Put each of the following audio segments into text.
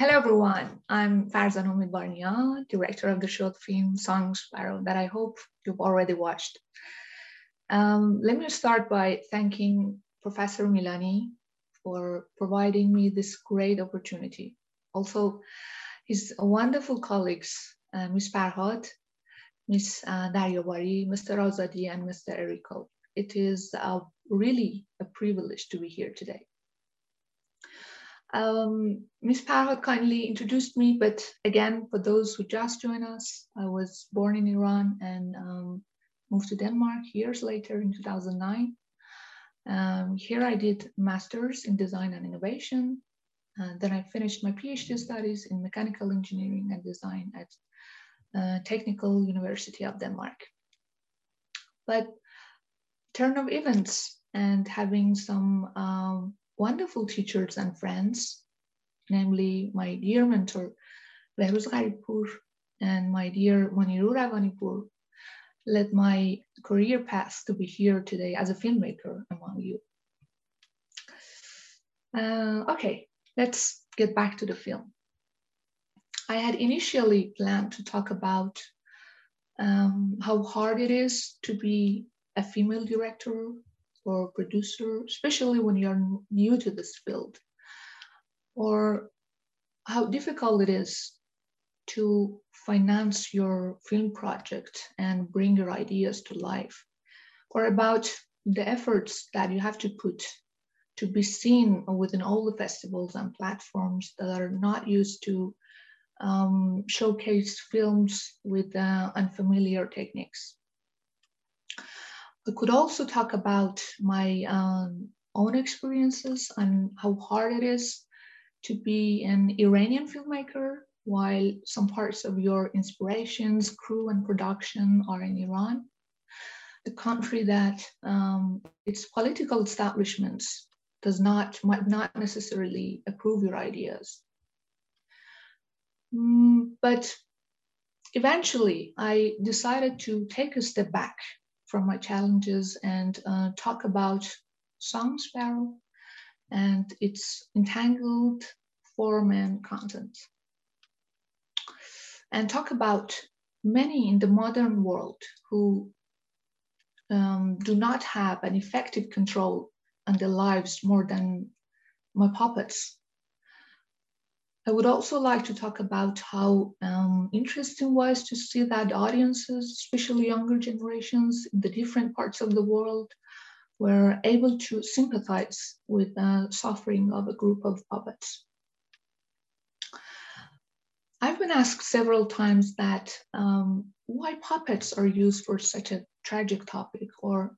Hello, everyone. I'm Farzan Omid director of the short film Song Sparrow that I hope you've already watched. Um, let me start by thanking Professor Milani for providing me this great opportunity. Also, his wonderful colleagues, uh, Ms. Farhad, Ms. Uh, Mr. Azadi, and Mr. Eriko. It is uh, really a privilege to be here today. Um, Ms. Kindly introduced me, but again, for those who just join us, I was born in Iran and um, moved to Denmark years later in 2009. Um, here I did master's in design and innovation. Uh, then I finished my PhD studies in mechanical engineering and design at uh, Technical University of Denmark. But turn of events and having some um, wonderful teachers and friends, namely my dear mentor, Behruz Gharibpour, and my dear Moniru Ravanipour, led my career path to be here today as a filmmaker among you. Uh, okay, let's get back to the film. I had initially planned to talk about um, how hard it is to be a female director or producer, especially when you're new to this field, or how difficult it is to finance your film project and bring your ideas to life, or about the efforts that you have to put to be seen within all the festivals and platforms that are not used to um, showcase films with uh, unfamiliar techniques. I could also talk about my um, own experiences and how hard it is to be an Iranian filmmaker while some parts of your inspirations, crew, and production are in Iran, the country that um, its political establishments does not, might not necessarily approve your ideas. Mm, but eventually, I decided to take a step back from my challenges and uh, talk about Song Sparrow and its entangled form and content. And talk about many in the modern world who um, do not have an effective control on their lives more than my puppets I would also like to talk about how um, interesting was to see that audiences, especially younger generations in the different parts of the world, were able to sympathize with the suffering of a group of puppets. I've been asked several times that um, why puppets are used for such a tragic topic or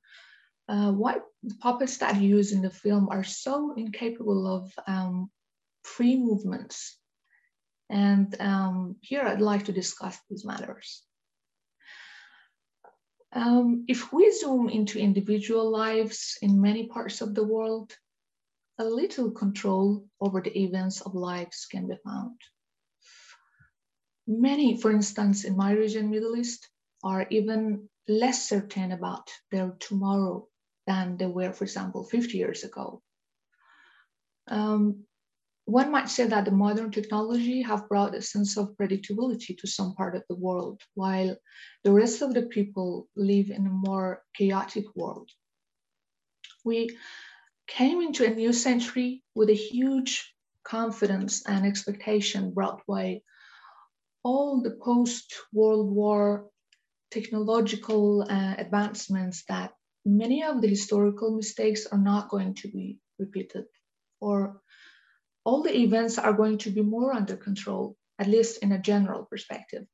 uh, why the puppets that you use in the film are so incapable of um, free movements. And um, here I'd like to discuss these matters. Um, if we zoom into individual lives in many parts of the world, a little control over the events of lives can be found. Many, for instance, in my region, Middle East, are even less certain about their tomorrow than they were, for example, 50 years ago. Um, one might say that the modern technology have brought a sense of predictability to some part of the world, while the rest of the people live in a more chaotic world. We came into a new century with a huge confidence and expectation brought by all the post-World War technological uh, advancements that many of the historical mistakes are not going to be repeated or all the events are going to be more under control, at least in a general perspective.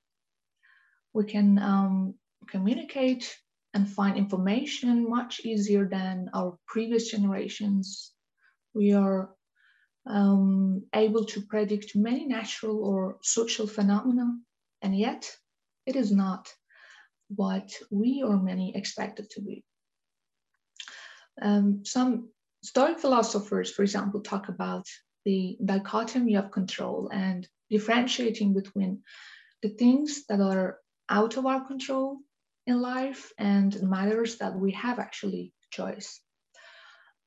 We can um, communicate and find information much easier than our previous generations. We are um, able to predict many natural or social phenomena, and yet it is not what we or many expect it to be. Um, some Stoic philosophers, for example, talk about the dichotomy of control and differentiating between the things that are out of our control in life and matters that we have actually choice.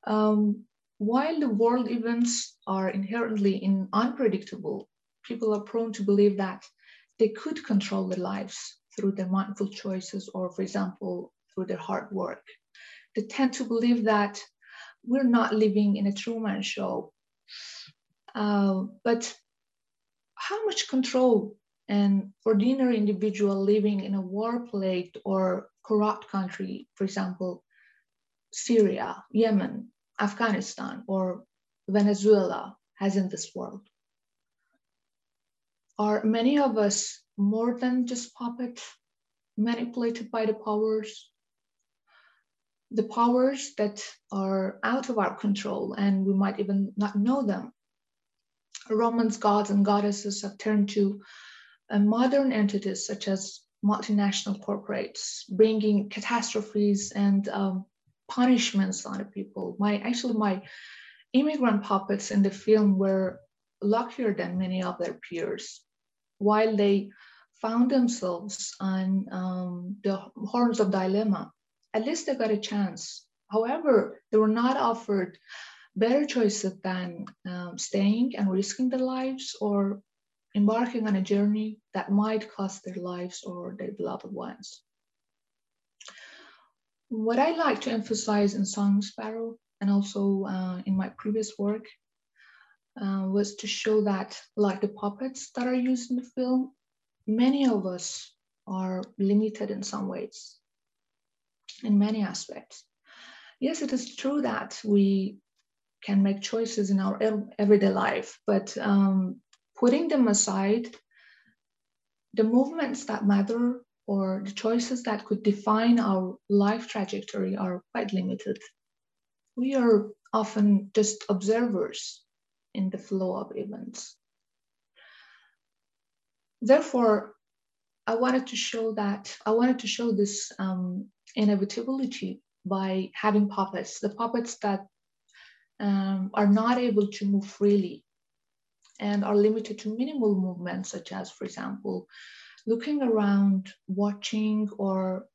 Um, while the world events are inherently in unpredictable, people are prone to believe that they could control their lives through their mindful choices or, for example, through their hard work. They tend to believe that we're not living in a Truman show. Uh, but how much control an ordinary individual living in a war-plagued or corrupt country, for example, Syria, Yemen, Afghanistan, or Venezuela has in this world? Are many of us more than just puppets manipulated by the powers? The powers that are out of our control and we might even not know them. Romans gods and goddesses have turned to uh, modern entities such as multinational corporates, bringing catastrophes and um, punishments on the people. My actually my immigrant puppets in the film were luckier than many of their peers. While they found themselves on um, the horns of dilemma, at least they got a chance. However, they were not offered better choices than um, staying and risking their lives or embarking on a journey that might cost their lives or their beloved ones. What I like to emphasize in Song Sparrow and also uh, in my previous work uh, was to show that, like the puppets that are used in the film, many of us are limited in some ways, in many aspects. Yes, it is true that we can make choices in our everyday life, but um, putting them aside, the movements that matter or the choices that could define our life trajectory are quite limited. We are often just observers in the flow of events. Therefore, I wanted to show that, I wanted to show this um, inevitability by having puppets, the puppets that um, are not able to move freely and are limited to minimal movements, such as, for example, looking around, watching, or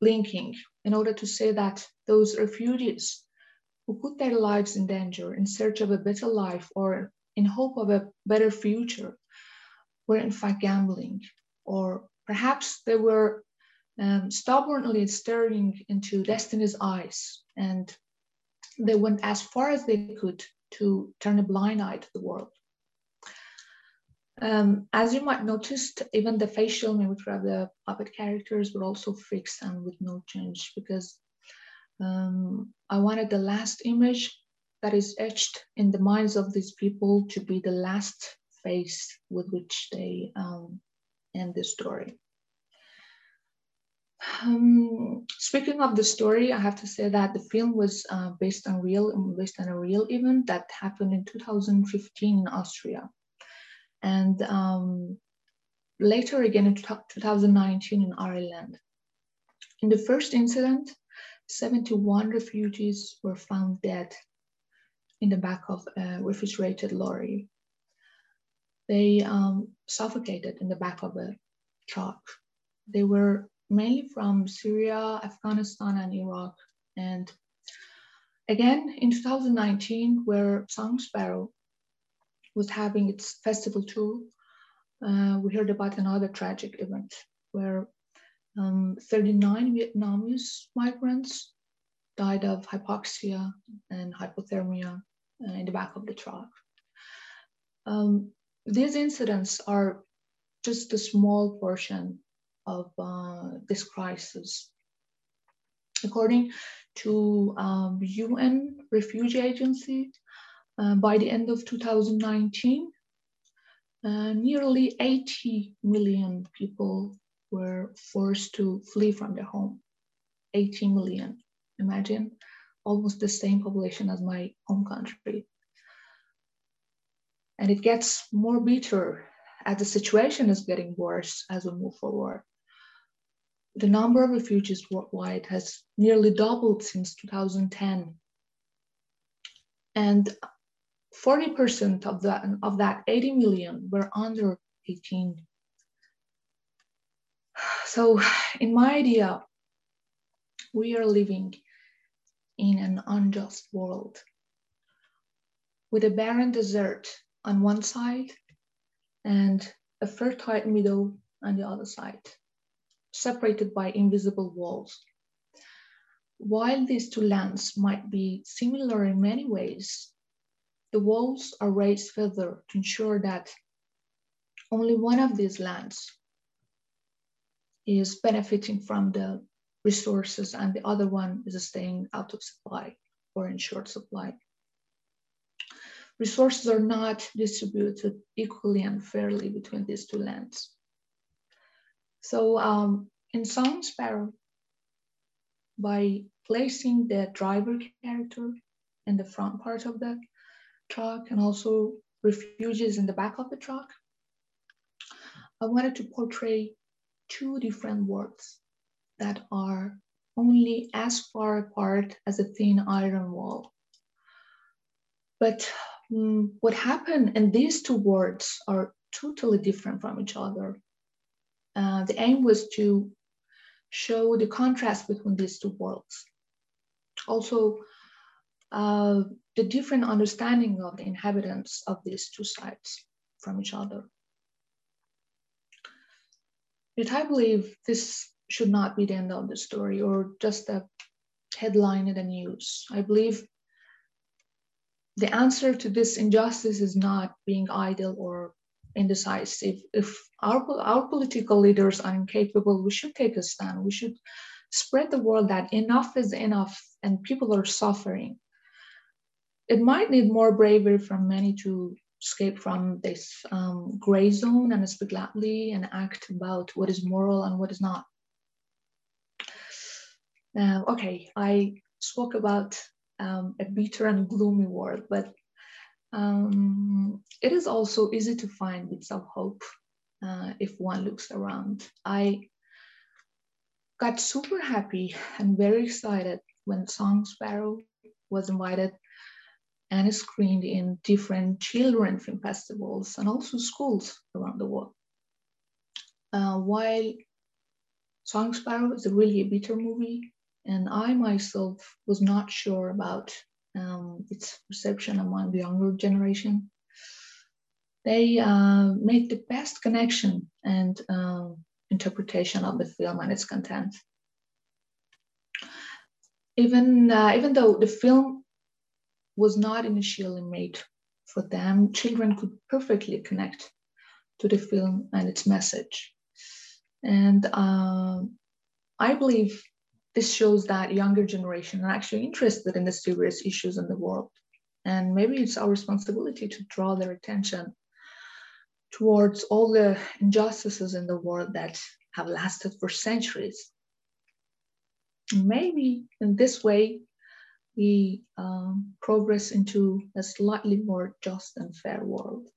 blinking, in order to say that those refugees who put their lives in danger in search of a better life or in hope of a better future were in fact gambling, or perhaps they were um, stubbornly staring into destiny's eyes and they went as far as they could to turn a blind eye to the world. Um, as you might notice, even the facial mimicry of the puppet characters were also fixed and with no change because um, I wanted the last image that is etched in the minds of these people to be the last face with which they um, end the story. Um, speaking of the story, I have to say that the film was uh, based on real, based on a real event that happened in 2015 in Austria. And um, later again in 2019 in Ireland. In the first incident, 71 refugees were found dead in the back of a refrigerated lorry. They um, suffocated in the back of a truck. They were mainly from Syria, Afghanistan, and Iraq. And again, in 2019, where Song Sparrow was having its festival tour, uh, we heard about another tragic event where um, 39 Vietnamese migrants died of hypoxia and hypothermia uh, in the back of the truck. Um, these incidents are just a small portion of uh, this crisis. According to um, UN Refugee Agency, uh, by the end of 2019, uh, nearly 80 million people were forced to flee from their home. 80 million. Imagine almost the same population as my home country. And it gets more bitter as the situation is getting worse as we move forward. The number of refugees worldwide has nearly doubled since 2010. And 40% of that, of that 80 million were under 18. So in my idea, we are living in an unjust world with a barren desert on one side and a fertile meadow on the other side, separated by invisible walls. While these two lands might be similar in many ways, the walls are raised further to ensure that only one of these lands is benefiting from the resources and the other one is staying out of supply or in short supply. Resources are not distributed equally and fairly between these two lands. So um, in Song Sparrow, by placing the driver character in the front part of the truck and also refugees in the back of the truck, I wanted to portray two different worlds that are only as far apart as a thin iron wall. But um, what happened in these two worlds are totally different from each other. Uh, the aim was to show the contrast between these two worlds. Also, uh, the different understanding of the inhabitants of these two sides from each other. Yet I believe this should not be the end of the story or just a headline in the news. I believe the answer to this injustice is not being idle or indecisive. If our, our political leaders are incapable, we should take a stand. We should spread the word that enough is enough and people are suffering. It might need more bravery from many to escape from this um, gray zone and speak loudly and act about what is moral and what is not. Okay, I spoke about um, a bitter and gloomy world, but um, it is also easy to find bits of hope uh, if one looks around. I got super happy and very excited when Song Sparrow was invited and screened in different children film festivals and also schools around the world. Uh, while Song Sparrow is a really a bitter movie, and I myself was not sure about um, its reception among the younger generation. They uh, made the best connection and uh, interpretation of the film and its content. Even, uh, even though the film was not initially made for them, children could perfectly connect to the film and its message. And uh, I believe this shows that younger generation are actually interested in the serious issues in the world. And maybe it's our responsibility to draw their attention towards all the injustices in the world that have lasted for centuries. Maybe in this way, we um, progress into a slightly more just and fair world.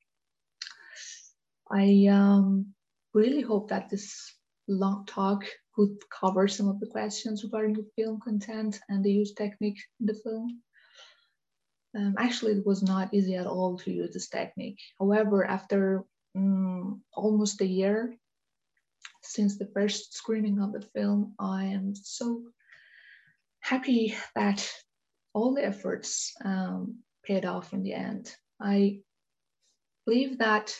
I um, really hope that this long talk could cover some of the questions regarding the film content and the use technique in the film. Um, actually, it was not easy at all to use this technique. However, after um, almost a year since the first screening of the film, I am so happy that all the efforts um, paid off in the end. I believe that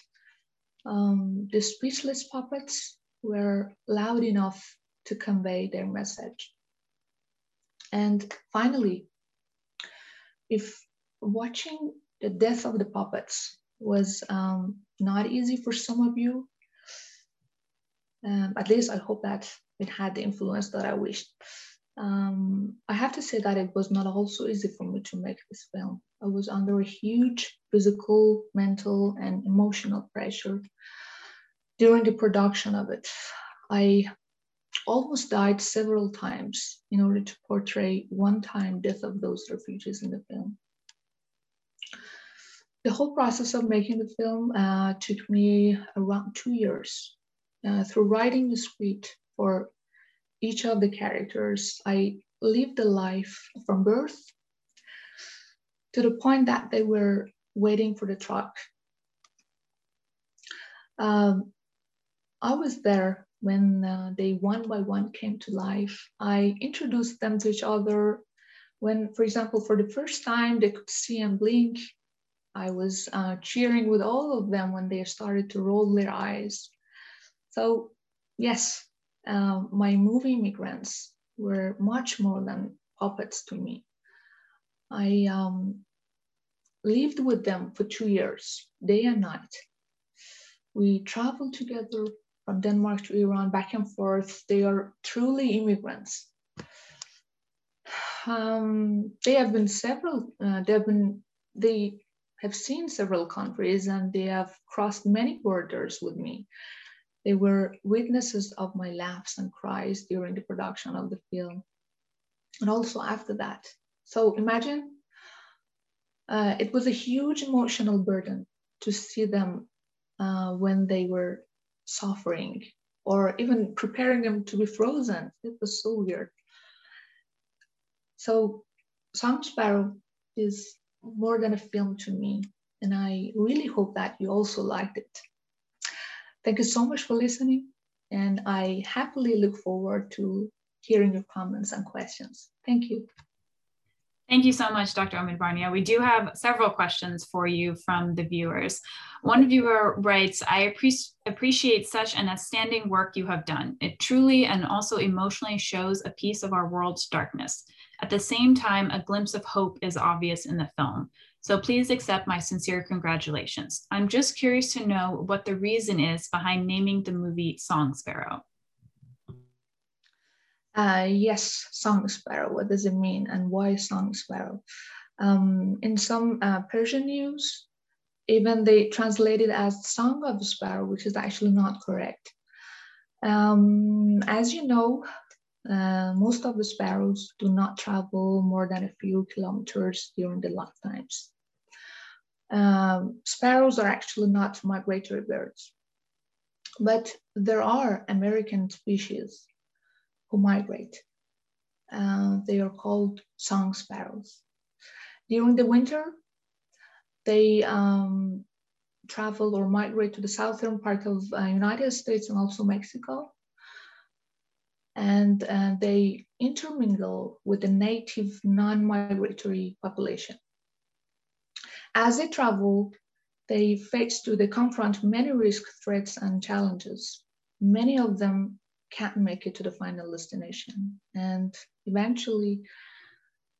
um, the speechless puppets were loud enough to convey their message. And finally, if watching the death of the puppets was um, not easy for some of you, um, at least I hope that it had the influence that I wished um, I have to say that it was not also easy for me to make this film. I was under a huge physical, mental, and emotional pressure during the production of it. I almost died several times in order to portray one-time death of those refugees in the film. The whole process of making the film uh, took me around two years. Uh, through writing the script for each of the characters. I lived a life from birth to the point that they were waiting for the truck. Um, I was there when uh, they one by one came to life. I introduced them to each other when, for example, for the first time they could see and blink. I was uh, cheering with all of them when they started to roll their eyes. So, yes, uh, my movie immigrants were much more than puppets to me. I um, lived with them for two years, day and night. We traveled together from Denmark to Iran, back and forth. They are truly immigrants. Um, they have been several. Uh, they have been. They have seen several countries and they have crossed many borders with me. They were witnesses of my laughs and cries during the production of the film, and also after that. So imagine uh, it was a huge emotional burden to see them uh, when they were suffering or even preparing them to be frozen. It was so weird. So, Song Sparrow is more than a film to me, and I really hope that you also liked it. Thank you so much for listening, and I happily look forward to hearing your comments and questions. Thank you. Thank you so much, Dr. Omidvarnia. We do have several questions for you from the viewers. One viewer writes, I appreciate such an outstanding work you have done. It truly and also emotionally shows a piece of our world's darkness. At the same time, a glimpse of hope is obvious in the film. So please accept my sincere congratulations. I'm just curious to know what the reason is behind naming the movie Song Sparrow. Uh, yes, song sparrow. What does it mean, and why song sparrow? Um, in some uh, Persian news, even they translate it as song of the sparrow, which is actually not correct. Um, as you know, uh, most of the sparrows do not travel more than a few kilometers during their lifetimes. Um, sparrows are actually not migratory birds, but there are American species who migrate. Uh, they are called song sparrows. During the winter, they um, travel or migrate to the southern part of uh, United States and also Mexico. And uh, they intermingle with the native non-migratory population. As they travel, they face to they confront many risk, threats, and challenges. Many of them can't make it to the final destination. And eventually,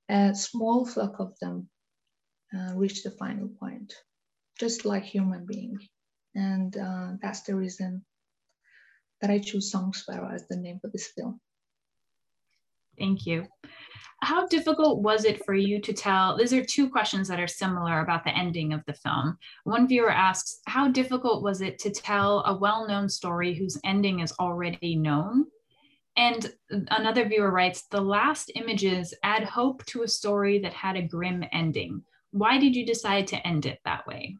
a small flock of them uh, reach the final point, just like human being. And uh, that's the reason that I choose Song Sparrow as the name for this film. Thank you how difficult was it for you to tell? These are two questions that are similar about the ending of the film. One viewer asks, How difficult was it to tell a well known story whose ending is already known? And another viewer writes, The last images add hope to a story that had a grim ending. Why did you decide to end it that way?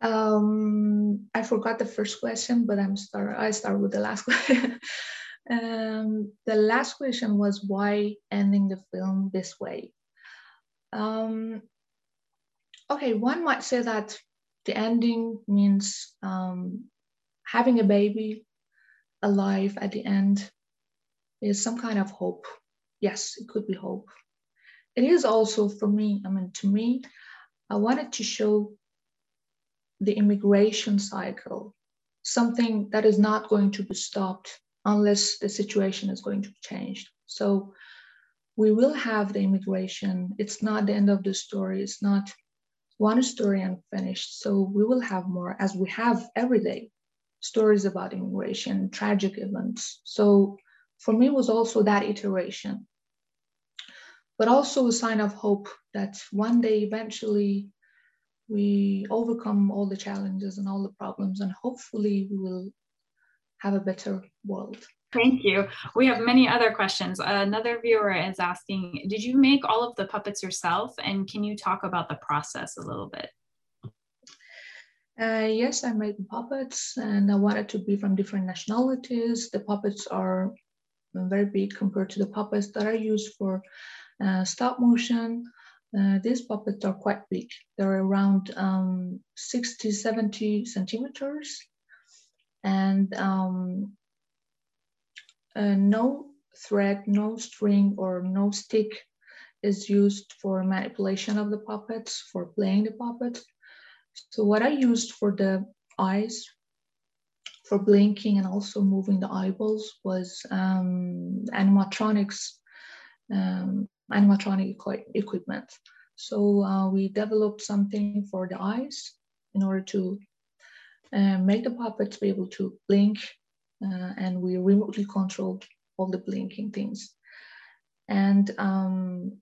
Um, I forgot the first question, but I'm start. I start with the last question. Um, the last question was why ending the film this way? Um, okay, one might say that the ending means um, having a baby alive at the end is some kind of hope. Yes, it could be hope. It is also for me, I mean, to me, I wanted to show the immigration cycle, something that is not going to be stopped unless the situation is going to change. So we will have the immigration. It's not the end of the story. It's not one story and finished. So we will have more, as we have every day, stories about immigration, tragic events. So for me, was also that iteration, but also a sign of hope that one day eventually we overcome all the challenges and all the problems, and hopefully we will have a better world. Thank you. We have many other questions. Another viewer is asking, did you make all of the puppets yourself? And can you talk about the process a little bit? Uh, yes, I made puppets and I wanted to be from different nationalities. The puppets are very big compared to the puppets that are used for uh, stop motion. Uh, these puppets are quite big. They're around um, 60, 70 centimeters and um, uh, no thread, no string, or no stick is used for manipulation of the puppets, for playing the puppets. So what I used for the eyes, for blinking and also moving the eyeballs was um, animatronics, um, animatronic equipment. So uh, we developed something for the eyes in order to uh, make the puppets be able to blink uh, and we remotely controlled all the blinking things. And um,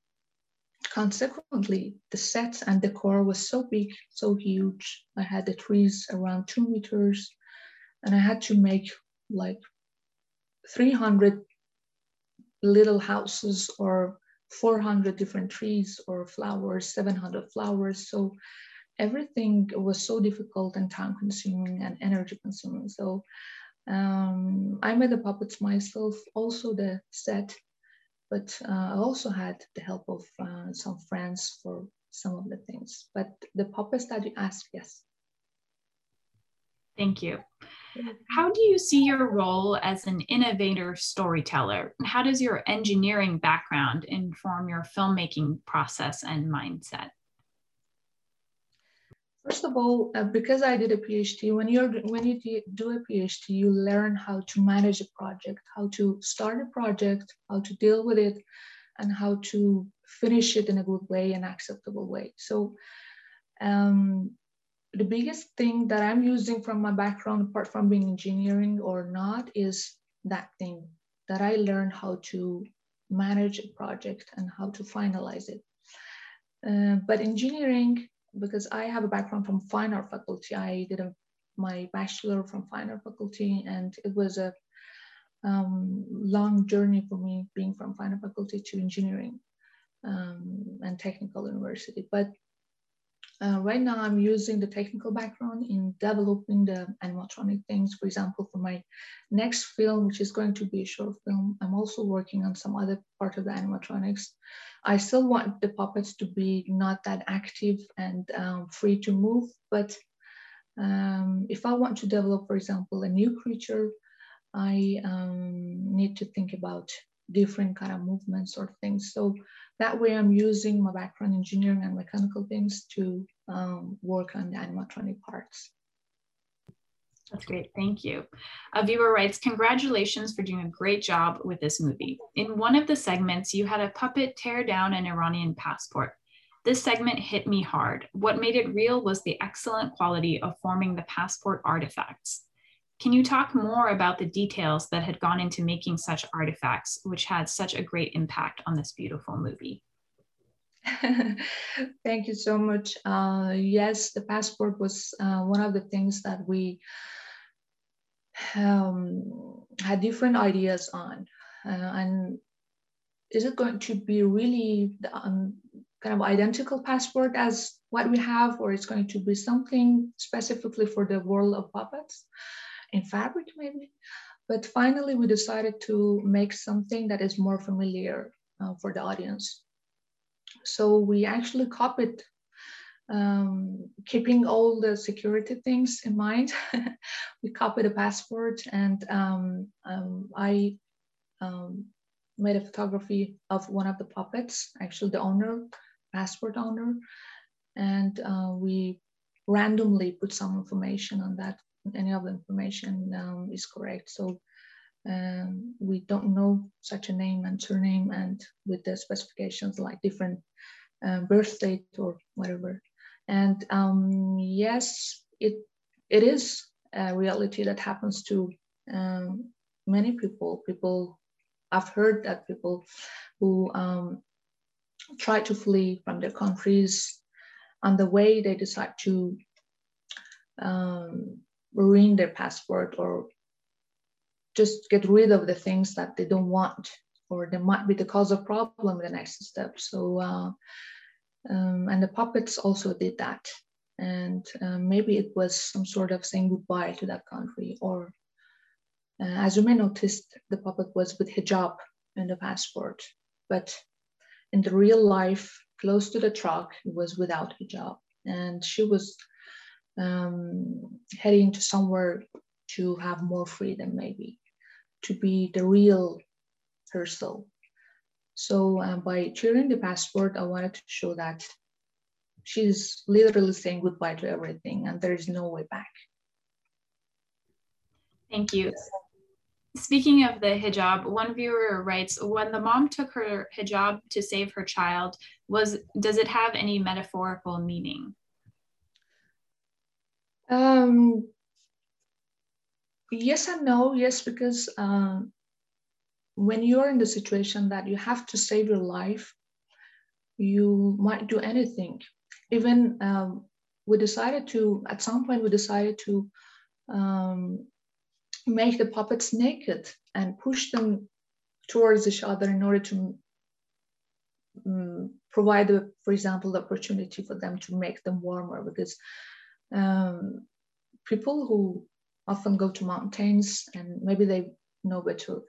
consequently, the set and decor was so big, so huge. I had the trees around two meters, and I had to make like 300 little houses or 400 different trees or flowers, 700 flowers. So everything was so difficult and time consuming and energy consuming. So um, I made the puppets myself, also the set, but uh, I also had the help of uh, some friends for some of the things. But the puppets that you asked, yes. Thank you. How do you see your role as an innovator storyteller? How does your engineering background inform your filmmaking process and mindset? First of all, uh, because I did a PhD, when you're when you do a PhD, you learn how to manage a project, how to start a project, how to deal with it, and how to finish it in a good way and acceptable way. So, um, the biggest thing that I'm using from my background, apart from being engineering or not, is that thing that I learned how to manage a project and how to finalize it. Uh, but engineering because I have a background from fine art faculty. I did a, my bachelor from fine art faculty, and it was a um, long journey for me being from fine art faculty to engineering um, and technical university. But uh, right now, I'm using the technical background in developing the animatronic things. For example, for my next film, which is going to be a short film, I'm also working on some other part of the animatronics. I still want the puppets to be not that active and um, free to move, but um, if I want to develop, for example, a new creature, I um, need to think about different kind of movements or things. So that way I'm using my background engineering and mechanical things to um, work on the animatronic parts. That's great. Thank you. A viewer writes, Congratulations for doing a great job with this movie. In one of the segments, you had a puppet tear down an Iranian passport. This segment hit me hard. What made it real was the excellent quality of forming the passport artifacts. Can you talk more about the details that had gone into making such artifacts, which had such a great impact on this beautiful movie? Thank you so much. Uh, yes, the passport was uh, one of the things that we um, had different ideas on. Uh, and is it going to be really um, kind of identical passport as what we have, or it's going to be something specifically for the world of puppets? in fabric maybe. But finally, we decided to make something that is more familiar uh, for the audience. So we actually copied, um, keeping all the security things in mind. we copied a passport and um, um, I um, made a photography of one of the puppets, actually the owner, passport owner. And uh, we randomly put some information on that any of the information um, is correct. So um, we don't know such a name and surname and with the specifications like different um, birth date or whatever. And um, yes, it it is a reality that happens to um, many people. People, I've heard that people who um, try to flee from their countries on the way they decide to um, ruin their passport or just get rid of the things that they don't want or they might be the cause of problem in the next step so uh, um, and the puppets also did that. And uh, maybe it was some sort of saying goodbye to that country or uh, as you may notice the puppet was with hijab in the passport. But in the real life close to the truck it was without hijab. And she was um, heading to somewhere to have more freedom, maybe to be the real herself. So uh, by cheering the passport, I wanted to show that she's literally saying goodbye to everything and there is no way back. Thank you. Speaking of the hijab, one viewer writes, when the mom took her hijab to save her child, was does it have any metaphorical meaning? Um, yes and no. Yes, because um, when you're in the situation that you have to save your life, you might do anything. Even um, we decided to, at some point, we decided to um, make the puppets naked and push them towards each other in order to um, provide, for example, the opportunity for them to make them warmer because um, people who often go to mountains and maybe they know better.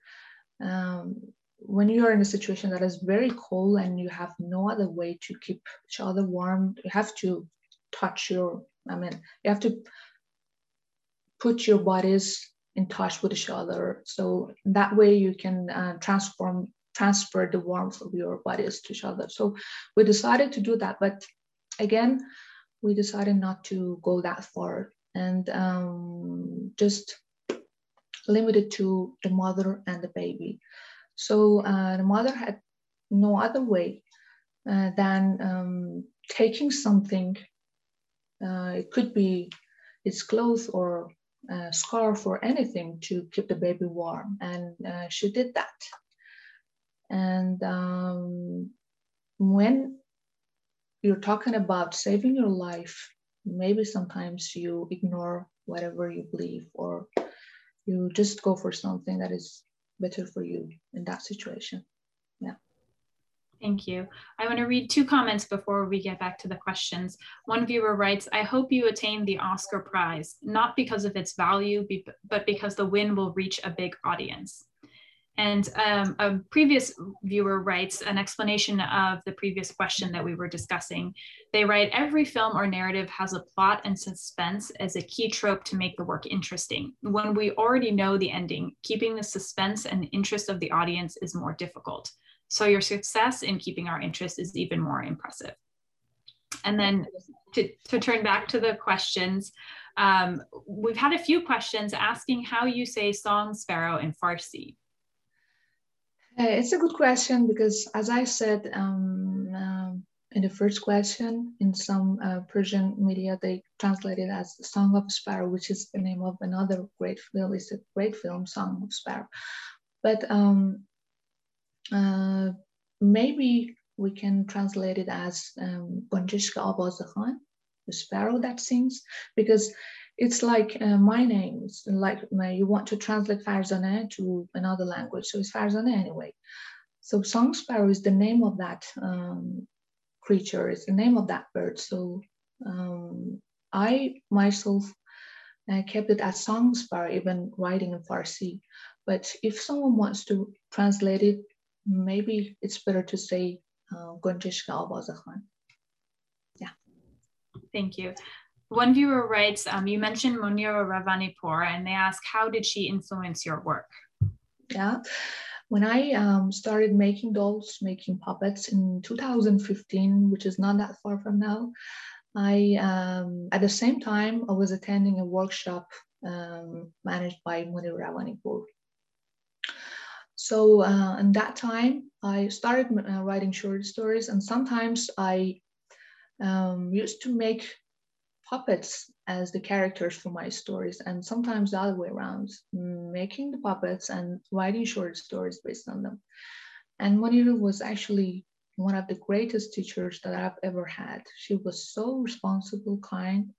Um, when you are in a situation that is very cold and you have no other way to keep each other warm, you have to touch your, I mean, you have to put your bodies in touch with each other. So that way you can uh, transform, transfer the warmth of your bodies to each other. So we decided to do that, but again, we decided not to go that far and um, just limited to the mother and the baby. So uh, the mother had no other way uh, than um, taking something. Uh, it could be its clothes or uh, scarf or anything to keep the baby warm. And uh, she did that. And um, when you're talking about saving your life, maybe sometimes you ignore whatever you believe or you just go for something that is better for you in that situation. Yeah. Thank you. I want to read two comments before we get back to the questions. One viewer writes, I hope you attain the Oscar Prize, not because of its value, but because the win will reach a big audience. And um, a previous viewer writes an explanation of the previous question that we were discussing. They write, every film or narrative has a plot and suspense as a key trope to make the work interesting. When we already know the ending, keeping the suspense and interest of the audience is more difficult. So your success in keeping our interest is even more impressive. And then to, to turn back to the questions, um, we've had a few questions asking how you say song sparrow in Farsi. Uh, it's a good question because, as I said um, um, in the first question, in some uh, Persian media, they translate it as Song of Sparrow, which is the name of another great film. It's a great film, Song of Sparrow. But um, uh, maybe we can translate it as um, Gonjishka the sparrow that sings, because it's like uh, my name. It's like my, you want to translate Farzaneh to another language, so it's Farzaneh anyway. So song sparrow is the name of that um, creature. It's the name of that bird. So um, I myself uh, kept it as song sparrow, even writing in Farsi. But if someone wants to translate it, maybe it's better to say uh, Gonjishka Yeah. Thank you. One viewer writes, um, you mentioned Moniru Ravanipour and they ask, how did she influence your work? Yeah, when I um, started making dolls, making puppets in 2015, which is not that far from now, I, um, at the same time, I was attending a workshop um, managed by Moniru Ravanipour. So uh, in that time, I started uh, writing short stories and sometimes I um, used to make puppets as the characters for my stories, and sometimes the other way around, making the puppets and writing short stories based on them. And Moniru was actually one of the greatest teachers that I've ever had. She was so responsible, kind,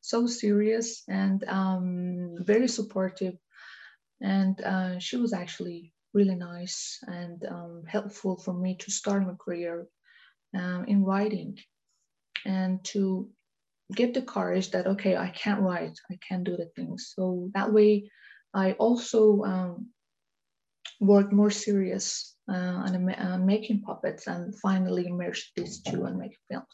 so serious, and um, very supportive. And uh, she was actually really nice and um, helpful for me to start my career um, in writing and to get the courage that okay i can't write i can't do the things so that way i also um, worked more serious uh, on uh, making puppets and finally merged these two and make films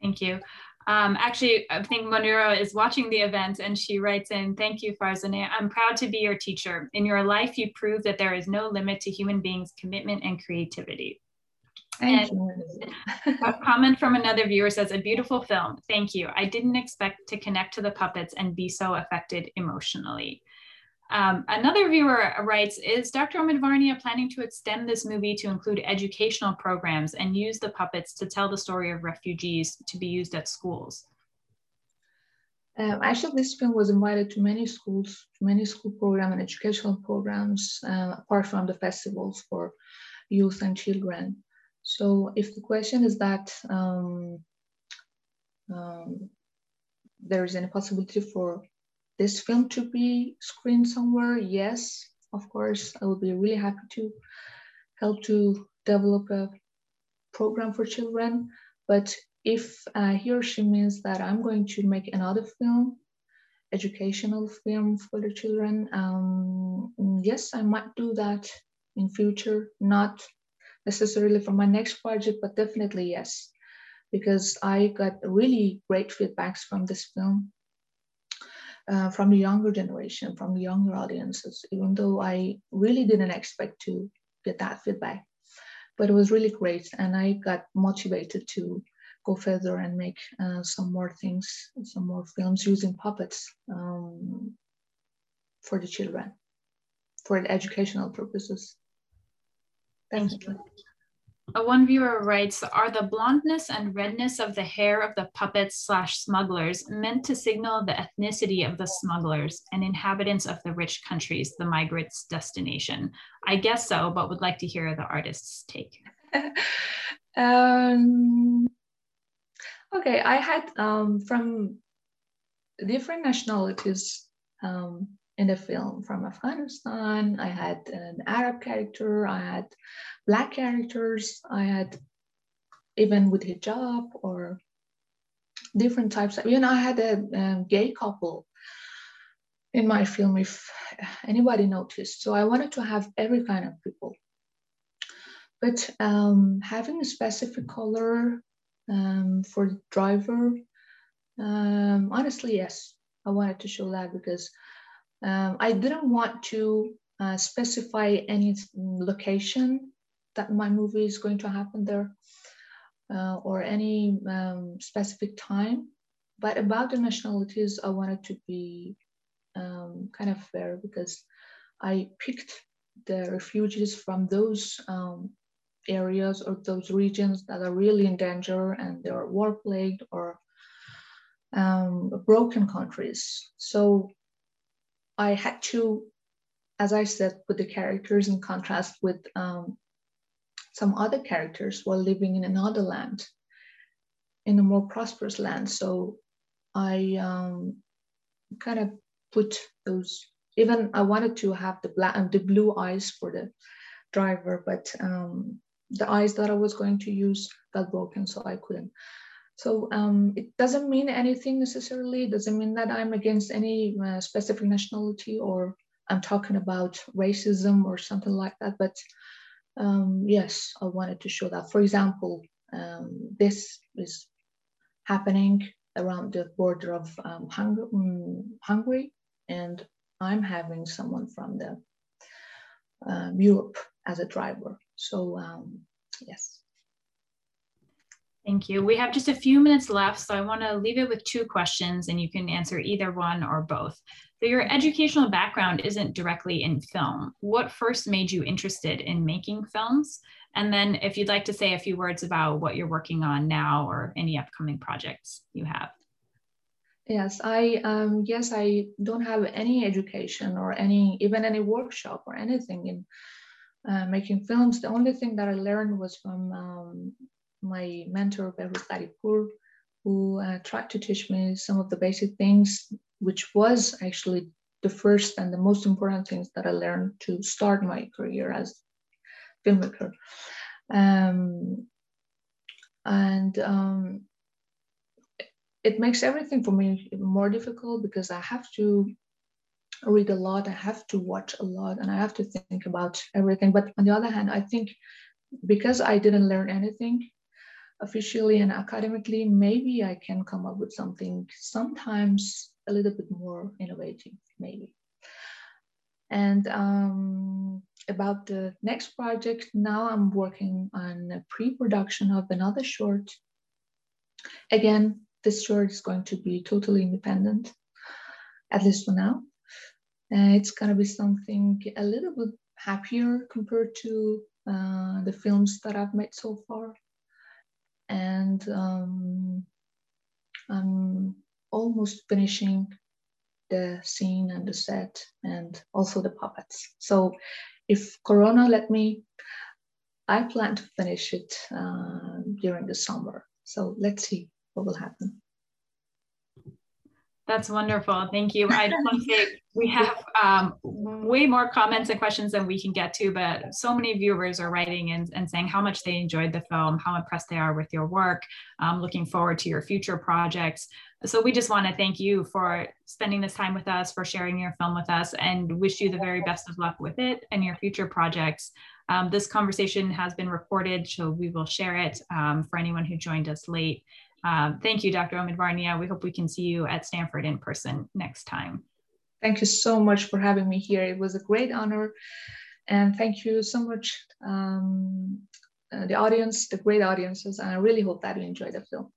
Thank you. Um, actually, I think Moniru is watching the event and she writes in, thank you, Farzaneh. I'm proud to be your teacher. In your life, you prove that there is no limit to human beings' commitment and creativity. Thank a comment from another viewer says, a beautiful film. Thank you. I didn't expect to connect to the puppets and be so affected emotionally. Um, another viewer writes, is Dr. Omidvarnia planning to extend this movie to include educational programs and use the puppets to tell the story of refugees to be used at schools? Um, actually, this film was invited to many schools, to many school program and educational programs, uh, apart from the festivals for youth and children. So if the question is that um, um, there is any possibility for this film to be screened somewhere, yes, of course, I would be really happy to help to develop a program for children. But if uh, he or she means that I'm going to make another film, educational film for the children, um, yes, I might do that in future, not necessarily for my next project, but definitely yes, because I got really great feedbacks from this film uh, from the younger generation, from the younger audiences, even though I really didn't expect to get that feedback. But it was really great, and I got motivated to go further and make uh, some more things, some more films using puppets um, for the children, for educational purposes. Definitely. A one viewer writes, are the blondness and redness of the hair of the puppets slash smugglers meant to signal the ethnicity of the smugglers and inhabitants of the rich countries, the migrants' destination? I guess so, but would like to hear the artist's take. um, okay, I had um, from different nationalities um, in the film from Afghanistan. I had an Arab character, I had black characters, I had even with hijab or different types. Of, you know, I had a, a gay couple in my film, if anybody noticed. So I wanted to have every kind of people. But um, having a specific color um, for the driver, um, honestly, yes, I wanted to show that because um, I didn't want to uh, specify any location that my movie is going to happen there uh, or any um, specific time. But about the nationalities, I wanted to be um, kind of fair because I picked the refugees from those um, areas or those regions that are really in danger and they are war plagued or um, broken countries. So I had to, as I said, put the characters in contrast with um, some other characters while living in another land, in a more prosperous land. So I um, kind of put those. Even I wanted to have the black and the blue eyes for the driver, but um, the eyes that I was going to use got broken, so I couldn't. So um, it doesn't mean anything necessarily. It doesn't mean that I'm against any uh, specific nationality or I'm talking about racism or something like that. But um, yes, I wanted to show that. For example, um, this is happening around the border of um, um Hungary, and I'm having someone from the um, Europe as a driver. So um, yes. Thank you. We have just a few minutes left, so I want to leave it with two questions and you can answer either one or both. So your educational background isn't directly in film. What first made you interested in making films? And then if you'd like to say a few words about what you're working on now or any upcoming projects you have. Yes, I um, yes I don't have any education or any even any workshop or anything in uh, making films. The only thing that I learned was from um, my mentor, Behrouz Gharibpour, who uh, tried to teach me some of the basic things, which was actually the first and the most important things that I learned to start my career as filmmaker. Um, and um, it makes everything for me more difficult because I have to read a lot, I have to watch a lot, and I have to think about everything. But on the other hand, I think because I didn't learn anything, officially and academically, maybe I can come up with something sometimes a little bit more innovative, maybe. And um, about the next project, now I'm working on a pre-production of another short. Again, this short is going to be totally independent, at least for now. Uh, it's gonna be something a little bit happier compared to uh, the films that I've made so far. And um, I'm almost finishing the scene and the set and also the puppets. So if Corona let me, I plan to finish it uh, during the summer. So let's see what will happen. That's wonderful. Thank you. I to say we have um, way more comments and questions than we can get to, but so many viewers are writing and, and saying how much they enjoyed the film, how impressed they are with your work, um, looking forward to your future projects. So we just want to thank you for spending this time with us, for sharing your film with us, and wish you the very best of luck with it and your future projects. Um, this conversation has been recorded, so we will share it um, for anyone who joined us late. Um, thank you, Dr. Omidvarnia. We hope we can see you at Stanford in person next time. Thank you so much for having me here. It was a great honor. And thank you so much, um, uh, the audience, the great audiences. And I really hope that you enjoyed the film.